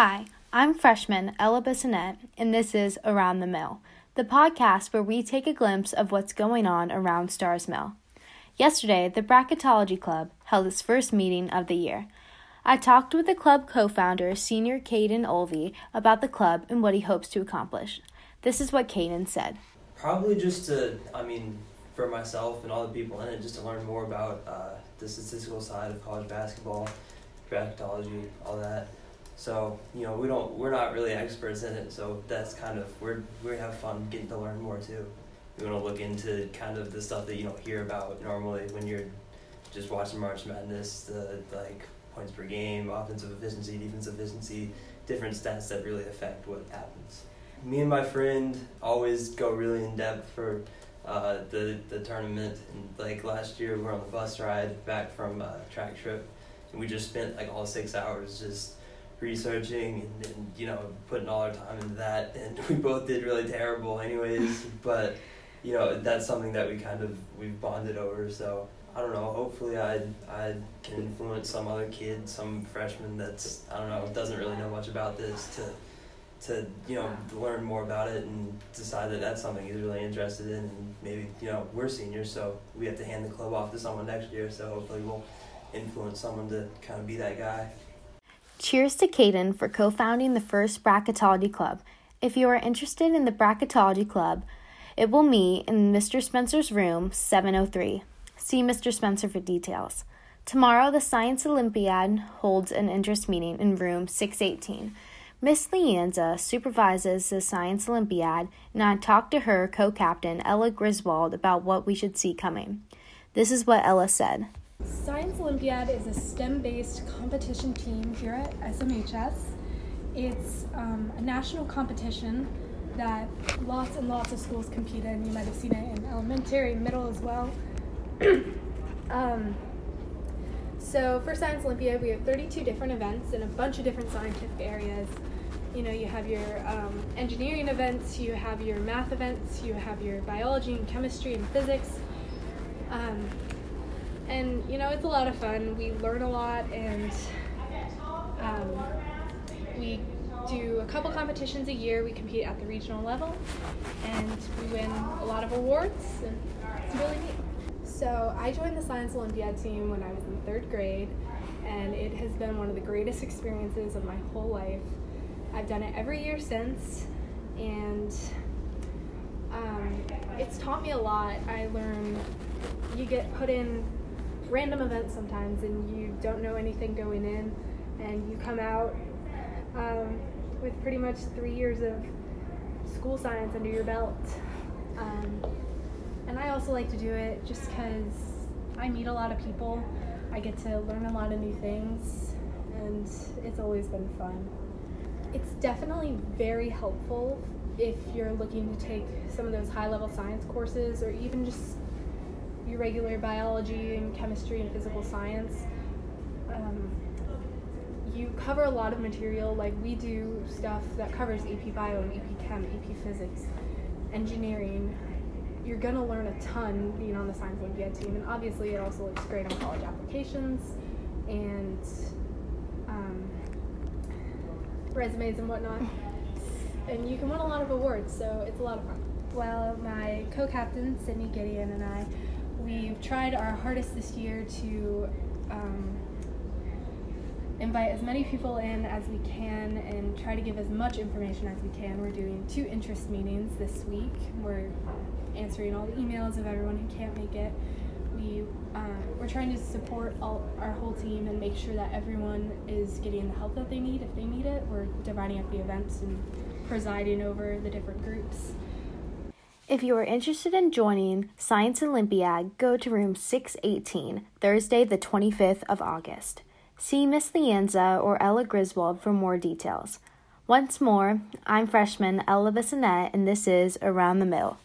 Hi, I'm freshman Ella Bissonnette, and this is Around the Mill, the podcast where we take a glimpse of what's going on around Starr's Mill. Yesterday, the Bracketology Club held its first meeting of the year. I talked with the club co founder, senior Cayden Olvey, about the club and what he hopes to accomplish. This is what Cayden said. Probably just to, I mean, for myself and all the people in it, just to learn more about uh, the statistical side of college basketball, bracketology, all that. So you know, we don't, we're not really experts in it. So that's kind of we're we have fun getting to learn more too. We want to look into kind of the stuff that you don't hear about normally when you're just watching March Madness, the like points per game, offensive efficiency, defensive efficiency, different stats that really affect what happens. Me and my friend always go really in depth for uh, the the tournament. And like last year, we were on the bus ride back from a track trip, and we just spent like all six hours just researching and, and you know putting all our time into that. And we both did really terrible, anyways. but you know that's something that we kind of we've bonded over. So I don't know. Hopefully, I I can influence some other kid, some freshman that's I don't know doesn't really know much about this to to you know learn more about it and decide that that's something he's really interested in. And maybe you know we're seniors, so we have to hand the club off to someone next year. So hopefully, we'll influence someone to kind of be that guy. Cheers to Cayden for co founding the first Bracketology Club. If you are interested in the Bracketology Club, it will meet in Mr. Spencer's room 703. See Mr. Spencer for details. Tomorrow, the Science Olympiad holds an interest meeting in room 618. Miss Leanza supervises the Science Olympiad, and I talked to her co captain, Ella Griswold, about what we should see coming. This is what Ella said. Science Olympiad is a STEM based competition team here at SMHS. It's um, a national competition that lots and lots of schools compete in. You might have seen it in elementary, middle as well. um, so for Science Olympiad, we have 32 different events in a bunch of different scientific areas. You know, you have your um, engineering events, you have your math events, you have your biology and chemistry and physics. Um, and you know it's a lot of fun. We learn a lot, and um, we do a couple competitions a year. We compete at the regional level, and we win a lot of awards, and it's really neat. So I joined the Science Olympiad team when I was in third grade, and it has been one of the greatest experiences of my whole life. I've done it every year since, and um, it's taught me a lot. I learned you get put in random events sometimes and you don't know anything going in and you come out um, with pretty much three years of school science under your belt. Um, and I also like to do it just because I meet a lot of people. I get to learn a lot of new things and it's always been fun. It's definitely very helpful if you're looking to take some of those high level science courses or even just regular biology and chemistry and physical science, um, you cover a lot of material. Like we do stuff that covers AP Bio and AP Chem, AP Physics, engineering. You're gonna learn a ton being on the Science Olympiad team, and obviously it also looks great on college applications and um, resumes and whatnot. And you can win a lot of awards, so it's a lot of fun. Well, my co-captain Sydney Gideon and I we've tried our hardest this year to um, invite as many people in as we can and try to give as much information as we can. We're doing two interest meetings this week. We're answering all the emails of everyone who can't make it. We, uh, we're trying to support all, our whole team and make sure that everyone is getting the help that they need if they need it. We're dividing up the events and presiding over the different groups. If you are interested in joining Science Olympiad, go to room 618, Thursday, the 25th of August. See Miss Lianza or Ella Griswold for more details. Once more, I'm freshman Ella Bissonnette, and this is Around the Mill.